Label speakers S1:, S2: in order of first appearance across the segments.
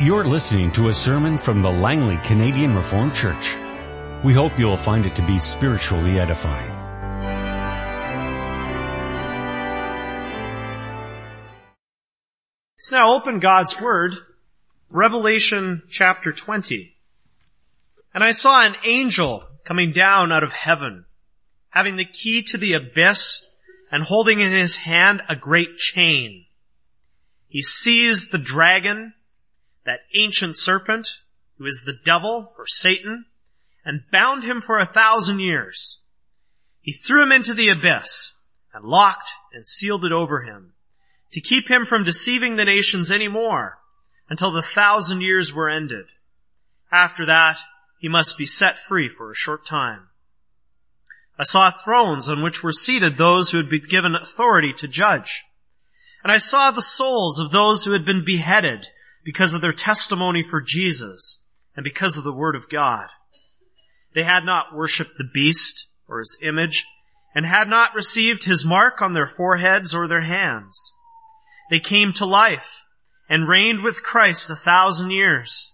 S1: You're listening to a sermon from the Langley Canadian Reformed Church. We hope you'll find it to be spiritually edifying.
S2: Let's now open God's Word, Revelation chapter 20. And I saw an angel coming down out of heaven, having the key to the abyss and holding in his hand a great chain. He seized the dragon, that ancient serpent, who is the devil or Satan, and bound him for a thousand years. He threw him into the abyss and locked and sealed it over him to keep him from deceiving the nations any more until the thousand years were ended. After that, he must be set free for a short time. I saw thrones on which were seated those who had been given authority to judge. And I saw the souls of those who had been beheaded because of their testimony for Jesus and because of the word of God. They had not worshipped the beast or his image and had not received his mark on their foreheads or their hands. They came to life and reigned with Christ a thousand years.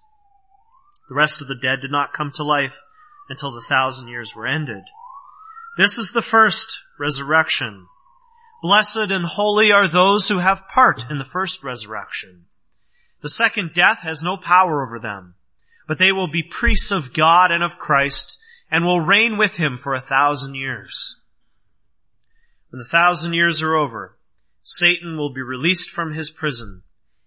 S2: The rest of the dead did not come to life until the thousand years were ended. This is the first resurrection. Blessed and holy are those who have part in the first resurrection. The second death has no power over them, but they will be priests of God and of Christ and will reign with him for a thousand years. When the thousand years are over, Satan will be released from his prison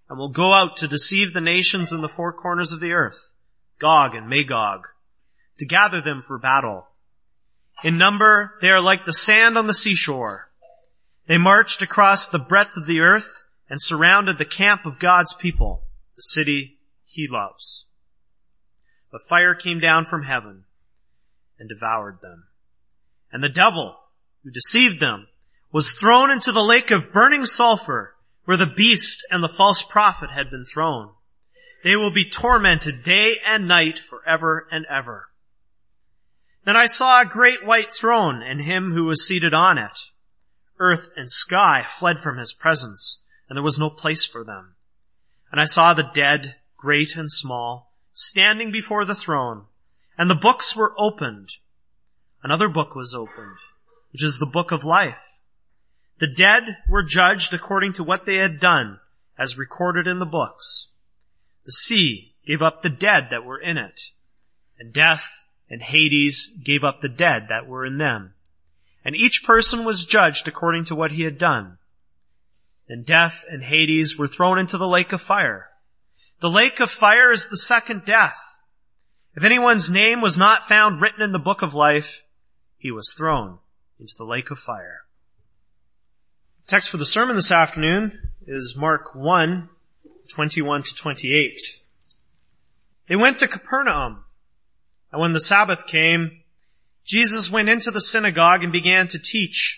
S2: and will go out to deceive the nations in the four corners of the earth, Gog and Magog, to gather them for battle. In number, they are like the sand on the seashore. They marched across the breadth of the earth and surrounded the camp of God's people, the city he loves. But fire came down from heaven and devoured them. And the devil, who deceived them, was thrown into the lake of burning sulfur where the beast and the false prophet had been thrown. They will be tormented day and night forever and ever. Then I saw a great white throne and him who was seated on it. Earth and sky fled from his presence, and there was no place for them. And I saw the dead, great and small, standing before the throne, and the books were opened. Another book was opened, which is the book of life. The dead were judged according to what they had done, as recorded in the books. The sea gave up the dead that were in it, and death and Hades gave up the dead that were in them. And each person was judged according to what he had done. And death and Hades were thrown into the lake of fire. The lake of fire is the second death. If anyone's name was not found written in the book of life, he was thrown into the lake of fire. Text for the sermon this afternoon is Mark 1, 21 to 28. They went to Capernaum, and when the Sabbath came, Jesus went into the synagogue and began to teach.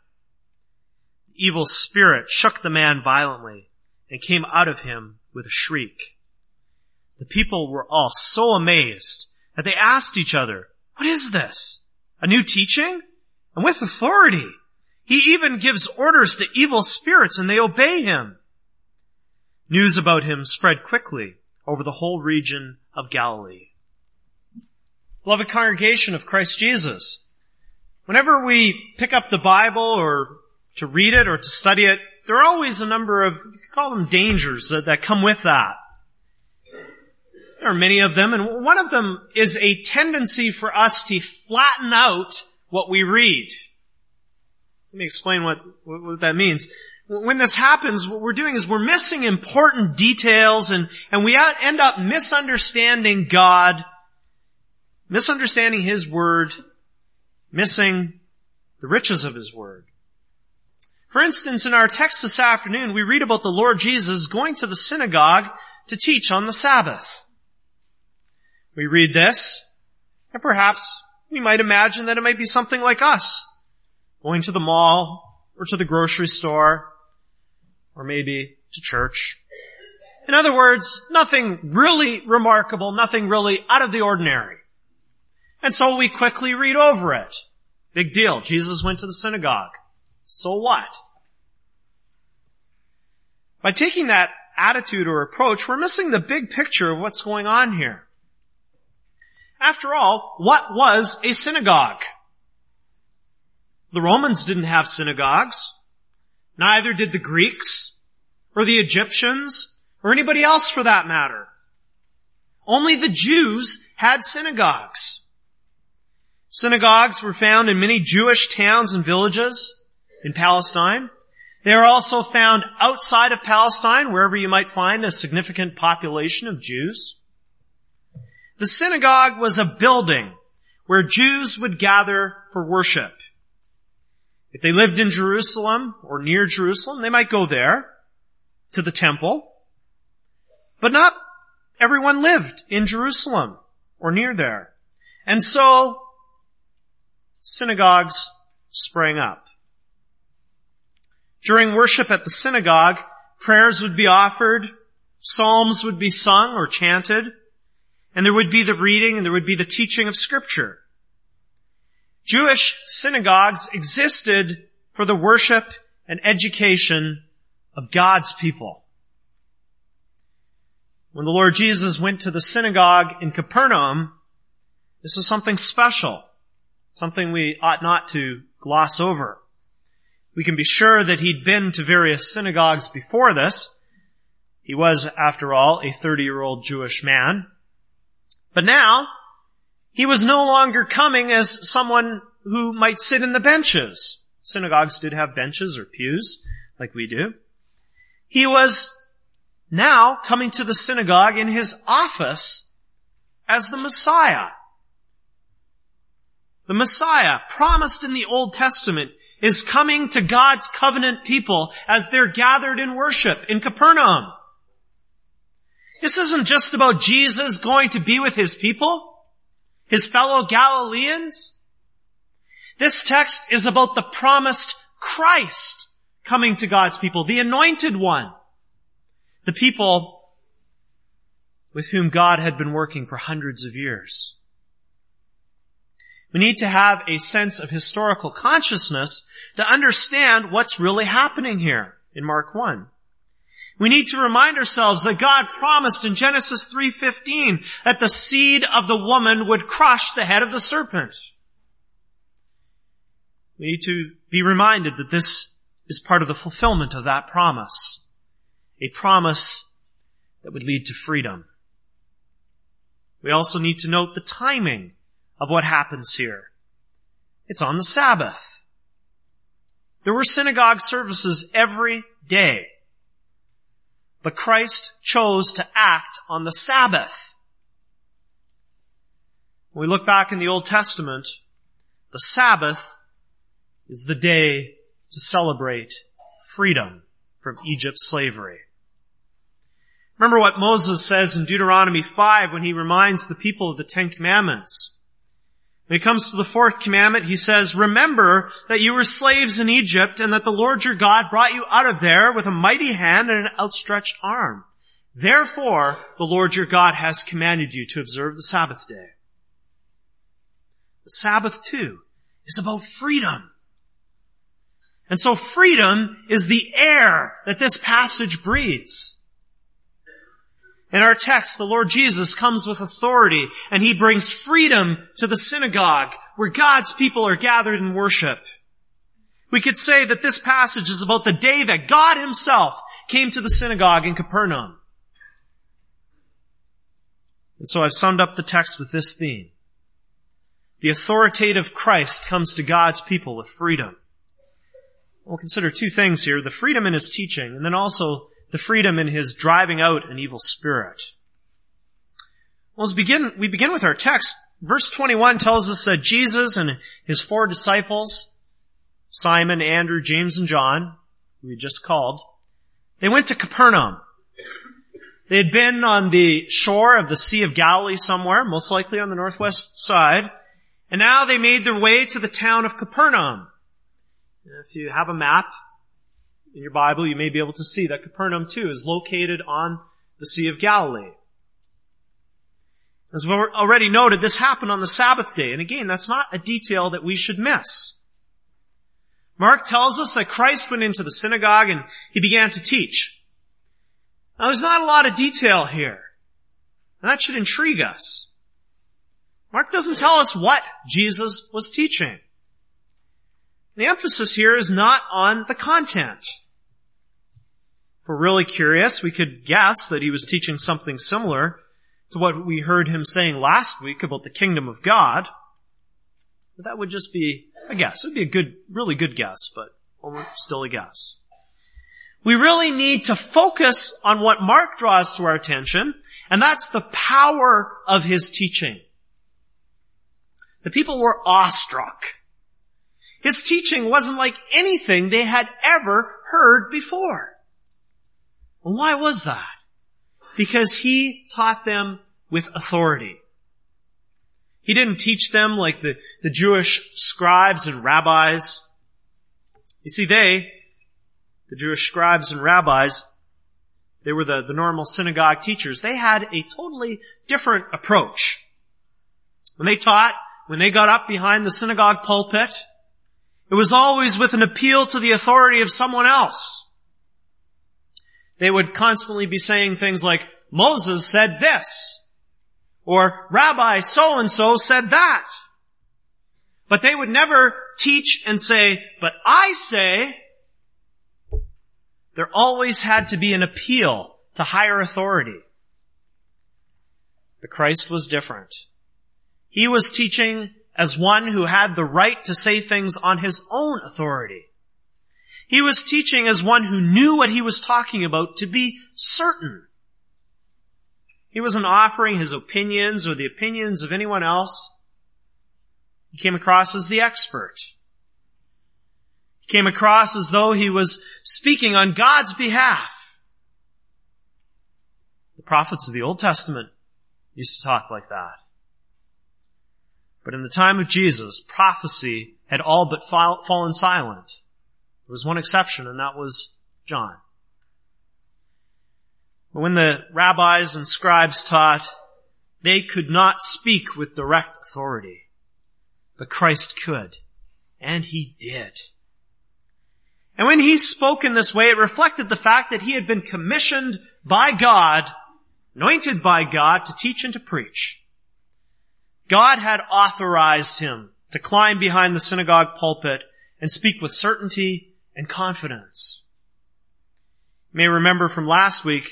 S2: Evil spirit shook the man violently and came out of him with a shriek. The people were all so amazed that they asked each other, what is this? A new teaching? And with authority. He even gives orders to evil spirits and they obey him. News about him spread quickly over the whole region of Galilee. Beloved congregation of Christ Jesus, whenever we pick up the Bible or to read it or to study it, there are always a number of, you could call them dangers that, that come with that. There are many of them, and one of them is a tendency for us to flatten out what we read. Let me explain what, what that means. When this happens, what we're doing is we're missing important details and, and we end up misunderstanding God, misunderstanding His Word, missing the riches of His Word. For instance, in our text this afternoon, we read about the Lord Jesus going to the synagogue to teach on the Sabbath. We read this, and perhaps we might imagine that it might be something like us, going to the mall, or to the grocery store, or maybe to church. In other words, nothing really remarkable, nothing really out of the ordinary. And so we quickly read over it. Big deal. Jesus went to the synagogue. So what? By taking that attitude or approach, we're missing the big picture of what's going on here. After all, what was a synagogue? The Romans didn't have synagogues. Neither did the Greeks or the Egyptians or anybody else for that matter. Only the Jews had synagogues. Synagogues were found in many Jewish towns and villages in Palestine. They are also found outside of Palestine, wherever you might find a significant population of Jews. The synagogue was a building where Jews would gather for worship. If they lived in Jerusalem or near Jerusalem, they might go there to the temple. But not everyone lived in Jerusalem or near there. And so synagogues sprang up. During worship at the synagogue, prayers would be offered, psalms would be sung or chanted, and there would be the reading and there would be the teaching of scripture. Jewish synagogues existed for the worship and education of God's people. When the Lord Jesus went to the synagogue in Capernaum, this was something special, something we ought not to gloss over. We can be sure that he'd been to various synagogues before this. He was, after all, a 30 year old Jewish man. But now, he was no longer coming as someone who might sit in the benches. Synagogues did have benches or pews, like we do. He was now coming to the synagogue in his office as the Messiah. The Messiah, promised in the Old Testament, is coming to God's covenant people as they're gathered in worship in Capernaum. This isn't just about Jesus going to be with his people, his fellow Galileans. This text is about the promised Christ coming to God's people, the anointed one, the people with whom God had been working for hundreds of years. We need to have a sense of historical consciousness to understand what's really happening here in Mark 1. We need to remind ourselves that God promised in Genesis 3.15 that the seed of the woman would crush the head of the serpent. We need to be reminded that this is part of the fulfillment of that promise. A promise that would lead to freedom. We also need to note the timing of what happens here. It's on the Sabbath. There were synagogue services every day. But Christ chose to act on the Sabbath. When we look back in the Old Testament, the Sabbath is the day to celebrate freedom from Egypt's slavery. Remember what Moses says in Deuteronomy 5 when he reminds the people of the Ten Commandments. When it comes to the fourth commandment, he says, remember that you were slaves in Egypt and that the Lord your God brought you out of there with a mighty hand and an outstretched arm. Therefore, the Lord your God has commanded you to observe the Sabbath day. The Sabbath too is about freedom. And so freedom is the air that this passage breathes. In our text, the Lord Jesus comes with authority and he brings freedom to the synagogue where God's people are gathered in worship. We could say that this passage is about the day that God himself came to the synagogue in Capernaum. And so I've summed up the text with this theme. The authoritative Christ comes to God's people with freedom. We'll consider two things here, the freedom in his teaching and then also the freedom in his driving out an evil spirit. Well, as begin, we begin with our text. Verse 21 tells us that Jesus and his four disciples, Simon, Andrew, James, and John, who we just called, they went to Capernaum. They had been on the shore of the Sea of Galilee somewhere, most likely on the northwest side, and now they made their way to the town of Capernaum. If you have a map in your Bible, you may be able to see that Capernaum too is located on the Sea of Galilee. As we've already noted, this happened on the Sabbath day, and again, that's not a detail that we should miss. Mark tells us that Christ went into the synagogue and he began to teach. Now there's not a lot of detail here. And that should intrigue us. Mark doesn't tell us what Jesus was teaching. The emphasis here is not on the content. If we're really curious, we could guess that he was teaching something similar to what we heard him saying last week about the kingdom of God. But that would just be a guess. It would be a good, really good guess, but still a guess. We really need to focus on what Mark draws to our attention, and that's the power of his teaching. The people were awestruck. His teaching wasn't like anything they had ever heard before. Why was that? Because he taught them with authority. He didn't teach them like the, the Jewish scribes and rabbis. You see, they the Jewish scribes and rabbis, they were the, the normal synagogue teachers, they had a totally different approach. When they taught, when they got up behind the synagogue pulpit, it was always with an appeal to the authority of someone else. They would constantly be saying things like, Moses said this, or Rabbi so-and-so said that. But they would never teach and say, but I say, there always had to be an appeal to higher authority. But Christ was different. He was teaching as one who had the right to say things on his own authority. He was teaching as one who knew what he was talking about to be certain. He wasn't offering his opinions or the opinions of anyone else. He came across as the expert He came across as though he was speaking on God's behalf. The prophets of the Old Testament used to talk like that. But in the time of Jesus, prophecy had all but fallen silent. There was one exception, and that was John. But when the rabbis and scribes taught, they could not speak with direct authority. But Christ could. And he did. And when he spoke in this way, it reflected the fact that he had been commissioned by God, anointed by God to teach and to preach. God had authorized him to climb behind the synagogue pulpit and speak with certainty and confidence. You may remember from last week,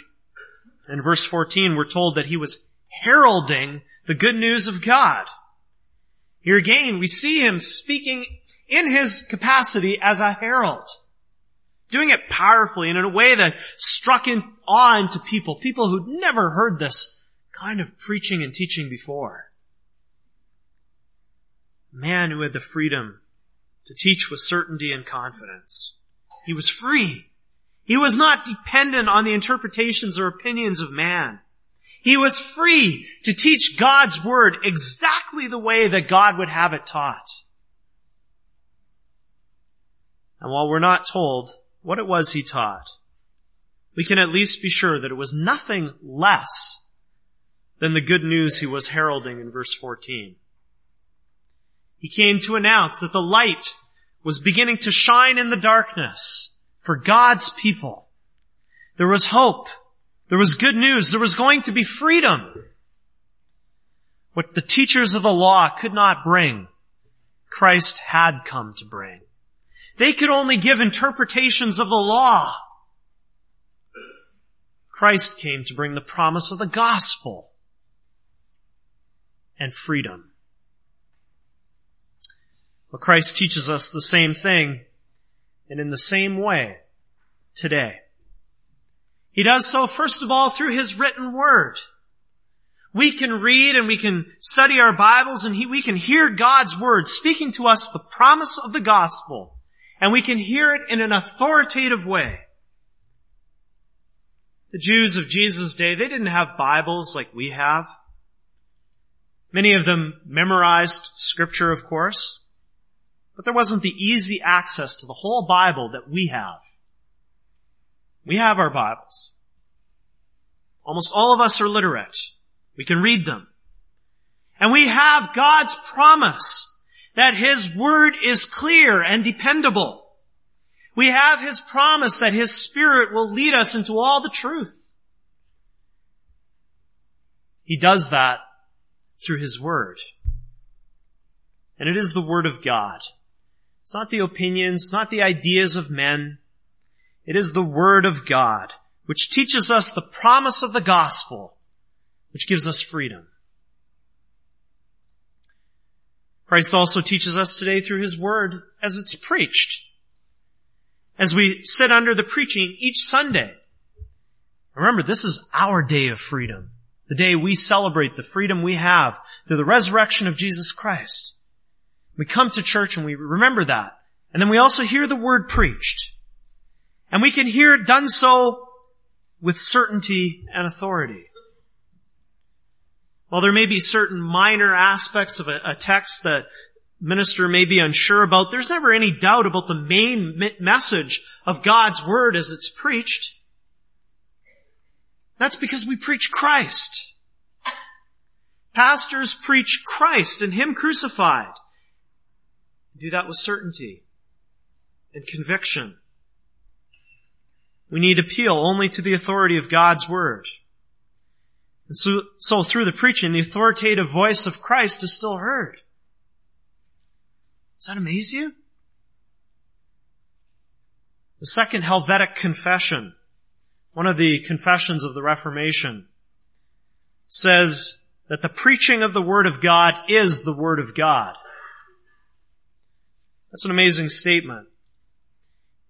S2: in verse 14, we're told that he was heralding the good news of God. Here again, we see him speaking in his capacity as a herald. Doing it powerfully and in a way that struck in awe into people, people who'd never heard this kind of preaching and teaching before. Man who had the freedom to teach with certainty and confidence. He was free. He was not dependent on the interpretations or opinions of man. He was free to teach God's word exactly the way that God would have it taught. And while we're not told what it was he taught, we can at least be sure that it was nothing less than the good news he was heralding in verse 14. He came to announce that the light was beginning to shine in the darkness for God's people. There was hope. There was good news. There was going to be freedom. What the teachers of the law could not bring, Christ had come to bring. They could only give interpretations of the law. Christ came to bring the promise of the gospel and freedom. Well, Christ teaches us the same thing and in the same way today. He does so first of all through His written word. We can read and we can study our Bibles and he, we can hear God's word speaking to us the promise of the gospel and we can hear it in an authoritative way. The Jews of Jesus' day, they didn't have Bibles like we have. Many of them memorized scripture, of course, but there wasn't the easy access to the whole Bible that we have. We have our Bibles. Almost all of us are literate. We can read them. And we have God's promise that His Word is clear and dependable. We have His promise that His Spirit will lead us into all the truth. He does that through His Word. And it is the Word of God. It's not the opinions, not the ideas of men. It is the Word of God, which teaches us the promise of the gospel, which gives us freedom. Christ also teaches us today through His Word as it's preached. As we sit under the preaching each Sunday. Remember, this is our day of freedom. The day we celebrate the freedom we have through the resurrection of Jesus Christ. We come to church and we remember that. And then we also hear the Word preached. And we can hear it done so with certainty and authority. While there may be certain minor aspects of a, a text that minister may be unsure about, there's never any doubt about the main message of God's Word as it's preached. That's because we preach Christ. Pastors preach Christ and Him crucified. Do that with certainty and conviction. We need appeal only to the authority of God's Word. And so, so through the preaching, the authoritative voice of Christ is still heard. Does that amaze you? The second Helvetic confession, one of the confessions of the Reformation, says that the preaching of the Word of God is the Word of God. That's an amazing statement.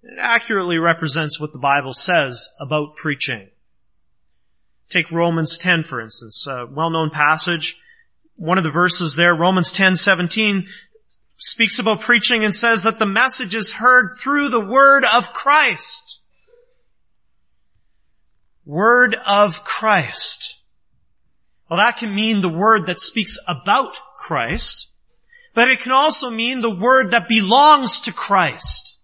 S2: It accurately represents what the Bible says about preaching. Take Romans 10, for instance, a well-known passage. One of the verses there, Romans 10, 17, speaks about preaching and says that the message is heard through the word of Christ. Word of Christ. Well, that can mean the word that speaks about Christ, but it can also mean the word that belongs to Christ.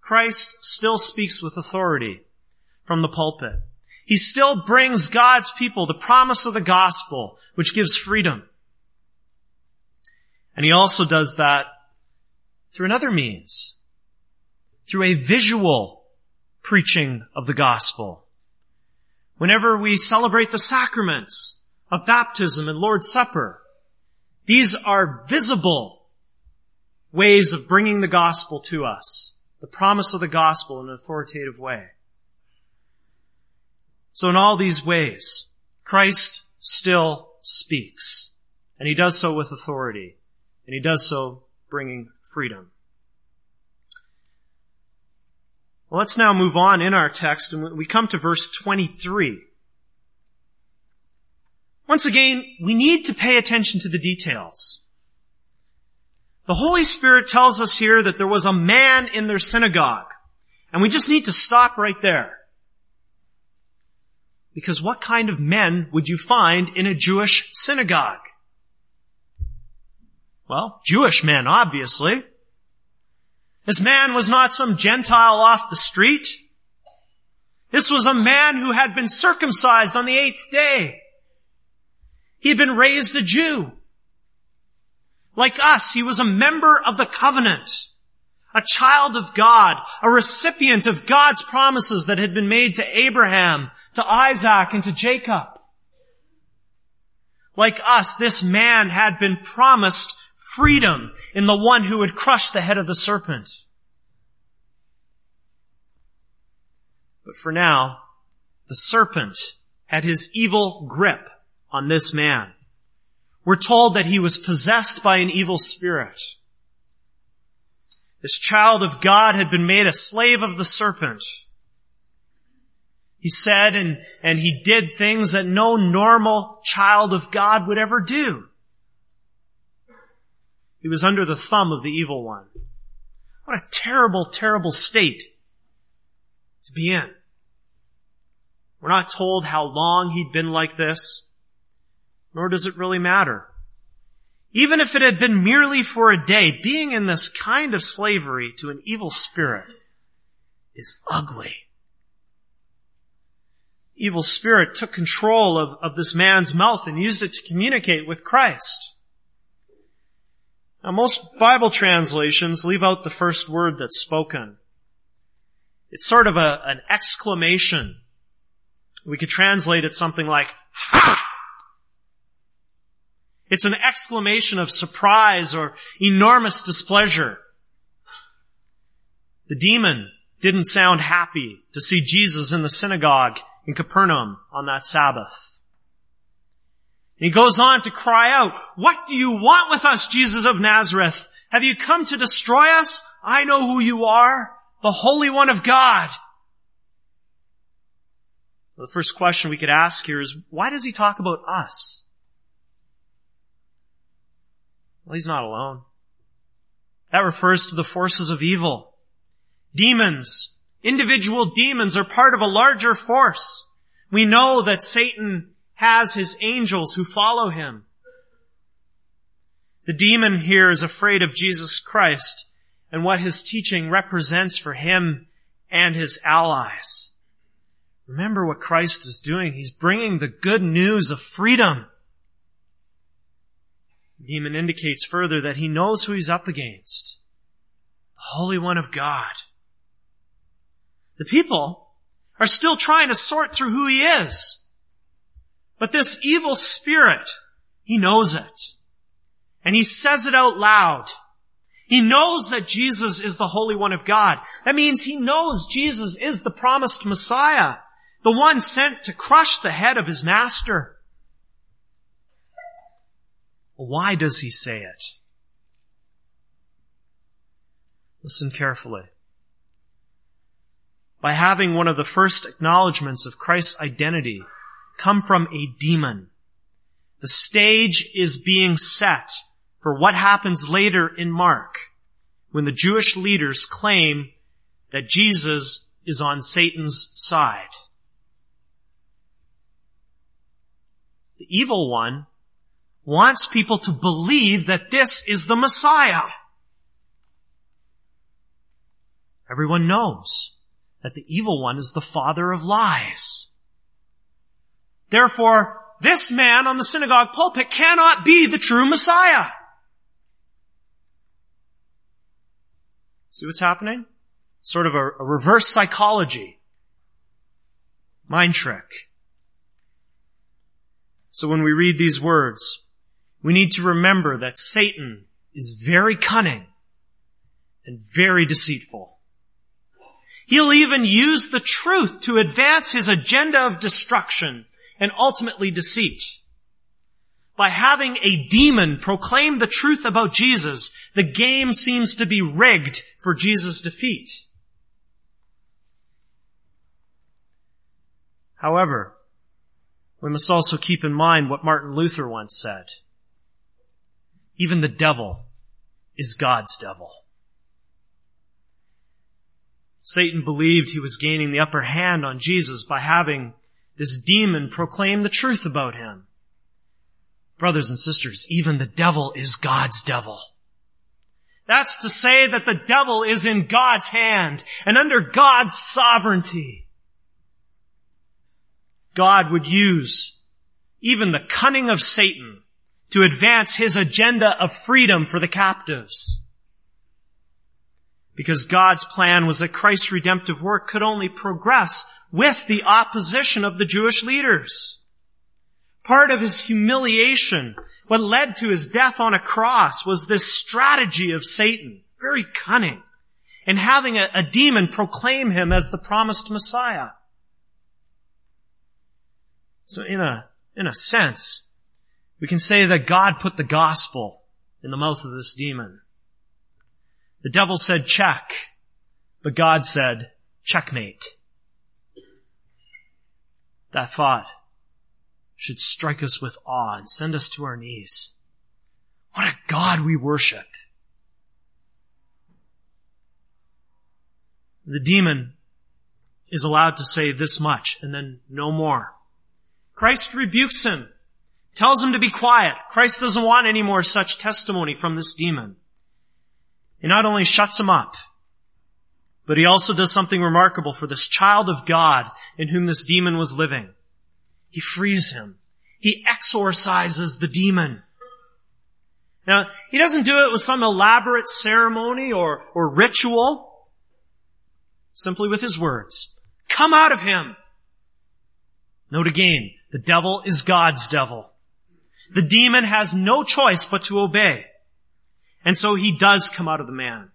S2: Christ still speaks with authority from the pulpit. He still brings God's people the promise of the gospel, which gives freedom. And he also does that through another means, through a visual preaching of the gospel. Whenever we celebrate the sacraments of baptism and Lord's Supper, these are visible ways of bringing the gospel to us, the promise of the gospel in an authoritative way. So in all these ways, Christ still speaks. And he does so with authority. And he does so bringing freedom. Well, let's now move on in our text and we come to verse 23. Once again, we need to pay attention to the details. The Holy Spirit tells us here that there was a man in their synagogue. And we just need to stop right there. Because what kind of men would you find in a Jewish synagogue? Well, Jewish men, obviously. This man was not some Gentile off the street. This was a man who had been circumcised on the eighth day. He had been raised a Jew. Like us, he was a member of the covenant, a child of God, a recipient of God's promises that had been made to Abraham, to Isaac and to Jacob. Like us, this man had been promised freedom in the one who would crush the head of the serpent. But for now, the serpent had his evil grip on this man. We're told that he was possessed by an evil spirit. This child of God had been made a slave of the serpent. He said and, and he did things that no normal child of God would ever do. He was under the thumb of the evil one. What a terrible, terrible state to be in. We're not told how long he'd been like this, nor does it really matter. Even if it had been merely for a day, being in this kind of slavery to an evil spirit is ugly. Evil spirit took control of, of this man's mouth and used it to communicate with Christ. Now most Bible translations leave out the first word that's spoken. It's sort of a, an exclamation. We could translate it something like, ha! It's an exclamation of surprise or enormous displeasure. The demon didn't sound happy to see Jesus in the synagogue in Capernaum on that Sabbath. And he goes on to cry out, what do you want with us, Jesus of Nazareth? Have you come to destroy us? I know who you are, the Holy One of God. The first question we could ask here is, why does he talk about us? Well, he's not alone. That refers to the forces of evil. Demons, individual demons are part of a larger force. We know that Satan has his angels who follow him. The demon here is afraid of Jesus Christ and what his teaching represents for him and his allies. Remember what Christ is doing. He's bringing the good news of freedom demon indicates further that he knows who he's up against. The Holy One of God. The people are still trying to sort through who he is. But this evil spirit, he knows it. And he says it out loud. He knows that Jesus is the Holy One of God. That means he knows Jesus is the promised Messiah, the one sent to crush the head of his master. Why does he say it? Listen carefully. By having one of the first acknowledgments of Christ's identity come from a demon, the stage is being set for what happens later in Mark when the Jewish leaders claim that Jesus is on Satan's side. The evil one wants people to believe that this is the Messiah. Everyone knows that the evil one is the father of lies. Therefore, this man on the synagogue pulpit cannot be the true Messiah. See what's happening? Sort of a, a reverse psychology. Mind trick. So when we read these words, we need to remember that Satan is very cunning and very deceitful. He'll even use the truth to advance his agenda of destruction and ultimately deceit. By having a demon proclaim the truth about Jesus, the game seems to be rigged for Jesus' defeat. However, we must also keep in mind what Martin Luther once said. Even the devil is God's devil. Satan believed he was gaining the upper hand on Jesus by having this demon proclaim the truth about him. Brothers and sisters, even the devil is God's devil. That's to say that the devil is in God's hand and under God's sovereignty. God would use even the cunning of Satan to advance his agenda of freedom for the captives. Because God's plan was that Christ's redemptive work could only progress with the opposition of the Jewish leaders. Part of his humiliation, what led to his death on a cross was this strategy of Satan, very cunning, and having a, a demon proclaim him as the promised Messiah. So in a, in a sense, we can say that God put the gospel in the mouth of this demon. The devil said check, but God said checkmate. That thought should strike us with awe and send us to our knees. What a God we worship. The demon is allowed to say this much and then no more. Christ rebukes him, tells him to be quiet. Christ doesn't want any more such testimony from this demon. He not only shuts him up, but he also does something remarkable for this child of God in whom this demon was living. He frees him. He exorcises the demon. Now, he doesn't do it with some elaborate ceremony or, or ritual. Simply with his words. Come out of him! Note again, the devil is God's devil. The demon has no choice but to obey. And so he does come out of the man.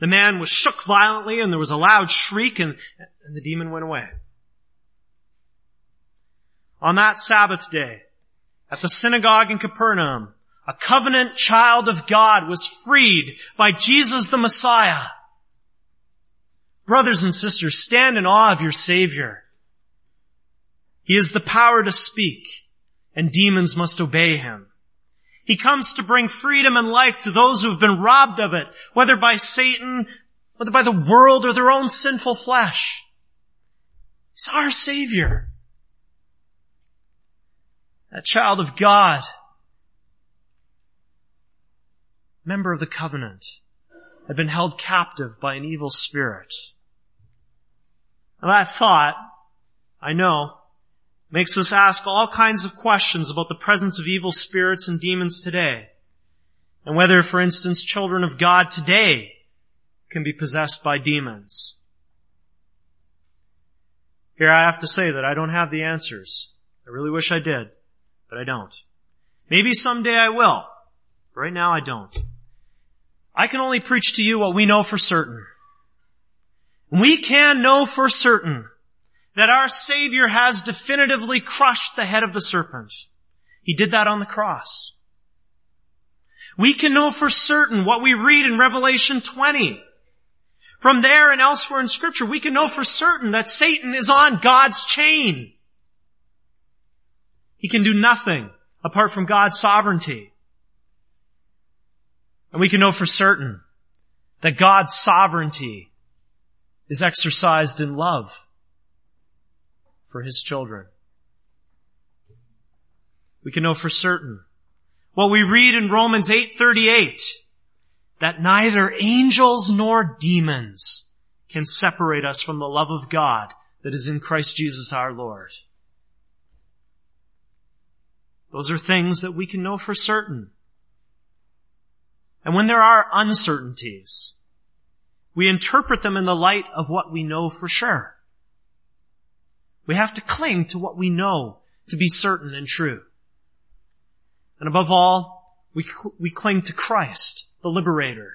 S2: The man was shook violently and there was a loud shriek and, and the demon went away. On that Sabbath day, at the synagogue in Capernaum, a covenant child of God was freed by Jesus the Messiah. Brothers and sisters, stand in awe of your Savior. He has the power to speak, and demons must obey him. He comes to bring freedom and life to those who have been robbed of it, whether by Satan, whether by the world or their own sinful flesh. He's our Savior. That child of God, member of the covenant, had been held captive by an evil spirit. And that thought, I know, makes us ask all kinds of questions about the presence of evil spirits and demons today. And whether, for instance, children of God today can be possessed by demons. Here I have to say that I don't have the answers. I really wish I did, but I don't. Maybe someday I will. Right now I don't. I can only preach to you what we know for certain. We can know for certain that our Savior has definitively crushed the head of the serpent. He did that on the cross. We can know for certain what we read in Revelation 20. From there and elsewhere in scripture, we can know for certain that Satan is on God's chain. He can do nothing apart from God's sovereignty. And we can know for certain that God's sovereignty is exercised in love for his children. We can know for certain what we read in Romans 8:38 that neither angels nor demons can separate us from the love of God that is in Christ Jesus our Lord. Those are things that we can know for certain. And when there are uncertainties, we interpret them in the light of what we know for sure. We have to cling to what we know to be certain and true. And above all, we, we cling to Christ, the liberator.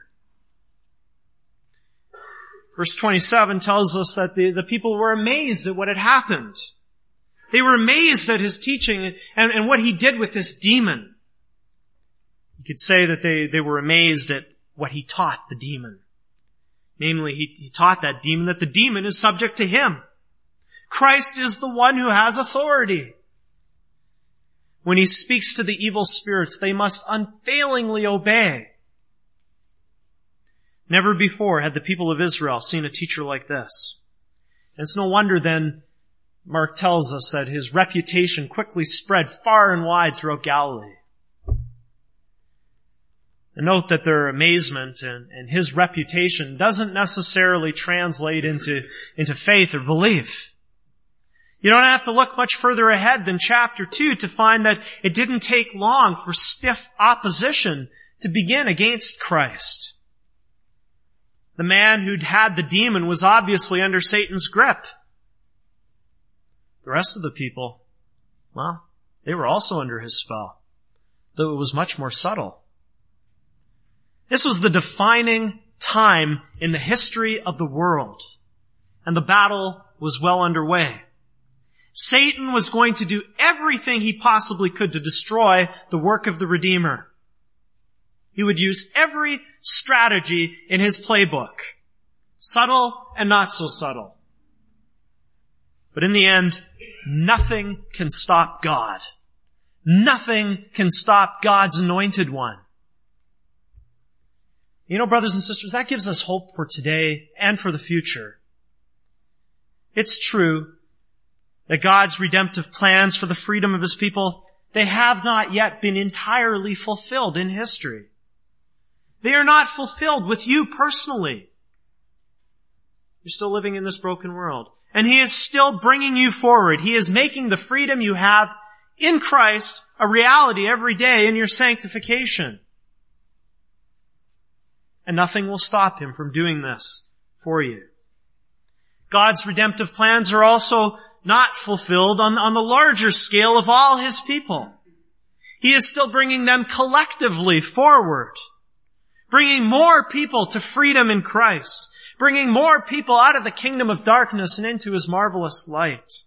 S2: Verse 27 tells us that the, the people were amazed at what had happened. They were amazed at his teaching and, and what he did with this demon. You could say that they, they were amazed at what he taught the demon. Namely, he, he taught that demon that the demon is subject to him. Christ is the one who has authority. When he speaks to the evil spirits, they must unfailingly obey. Never before had the people of Israel seen a teacher like this. And it's no wonder then Mark tells us that his reputation quickly spread far and wide throughout Galilee. And note that their amazement and, and his reputation doesn't necessarily translate into, into faith or belief. You don't have to look much further ahead than chapter 2 to find that it didn't take long for stiff opposition to begin against Christ. The man who'd had the demon was obviously under Satan's grip. The rest of the people, well, they were also under his spell, though it was much more subtle. This was the defining time in the history of the world, and the battle was well underway. Satan was going to do everything he possibly could to destroy the work of the Redeemer. He would use every strategy in his playbook. Subtle and not so subtle. But in the end, nothing can stop God. Nothing can stop God's anointed one. You know, brothers and sisters, that gives us hope for today and for the future. It's true that God's redemptive plans for the freedom of His people, they have not yet been entirely fulfilled in history. They are not fulfilled with you personally. You're still living in this broken world. And He is still bringing you forward. He is making the freedom you have in Christ a reality every day in your sanctification. And nothing will stop Him from doing this for you. God's redemptive plans are also not fulfilled on, on the larger scale of all His people. He is still bringing them collectively forward. Bringing more people to freedom in Christ. Bringing more people out of the kingdom of darkness and into His marvelous light.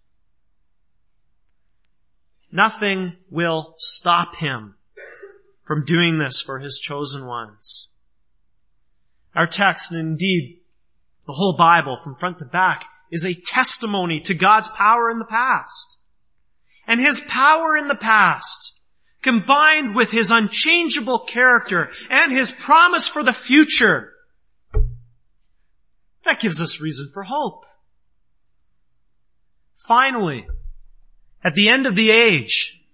S2: Nothing will stop Him from doing this for His chosen ones. Our text, and indeed the whole Bible from front to back, is a testimony to God's power in the past. And His power in the past, combined with His unchangeable character and His promise for the future, that gives us reason for hope. Finally, at the end of the age,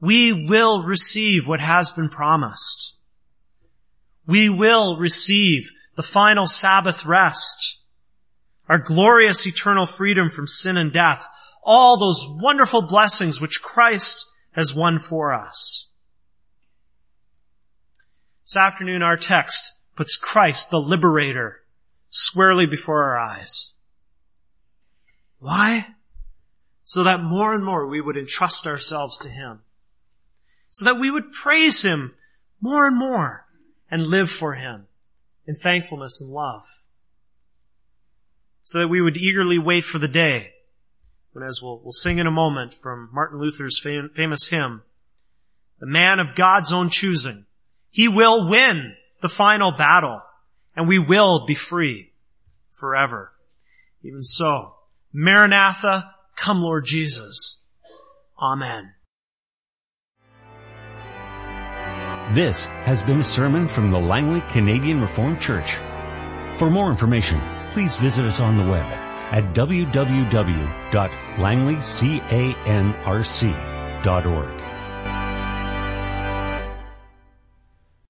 S2: we will receive what has been promised. We will receive the final Sabbath rest our glorious eternal freedom from sin and death, all those wonderful blessings which Christ has won for us. This afternoon our text puts Christ, the liberator, squarely before our eyes. Why? So that more and more we would entrust ourselves to Him. So that we would praise Him more and more and live for Him in thankfulness and love so that we would eagerly wait for the day when, as we'll, we'll sing in a moment from Martin Luther's fam- famous hymn, the man of God's own choosing, he will win the final battle and we will be free forever. Even so, Maranatha, come Lord Jesus. Amen.
S1: This has been a sermon from the Langley Canadian Reformed Church. For more information, please visit us on the web at www.langleycanrc.org.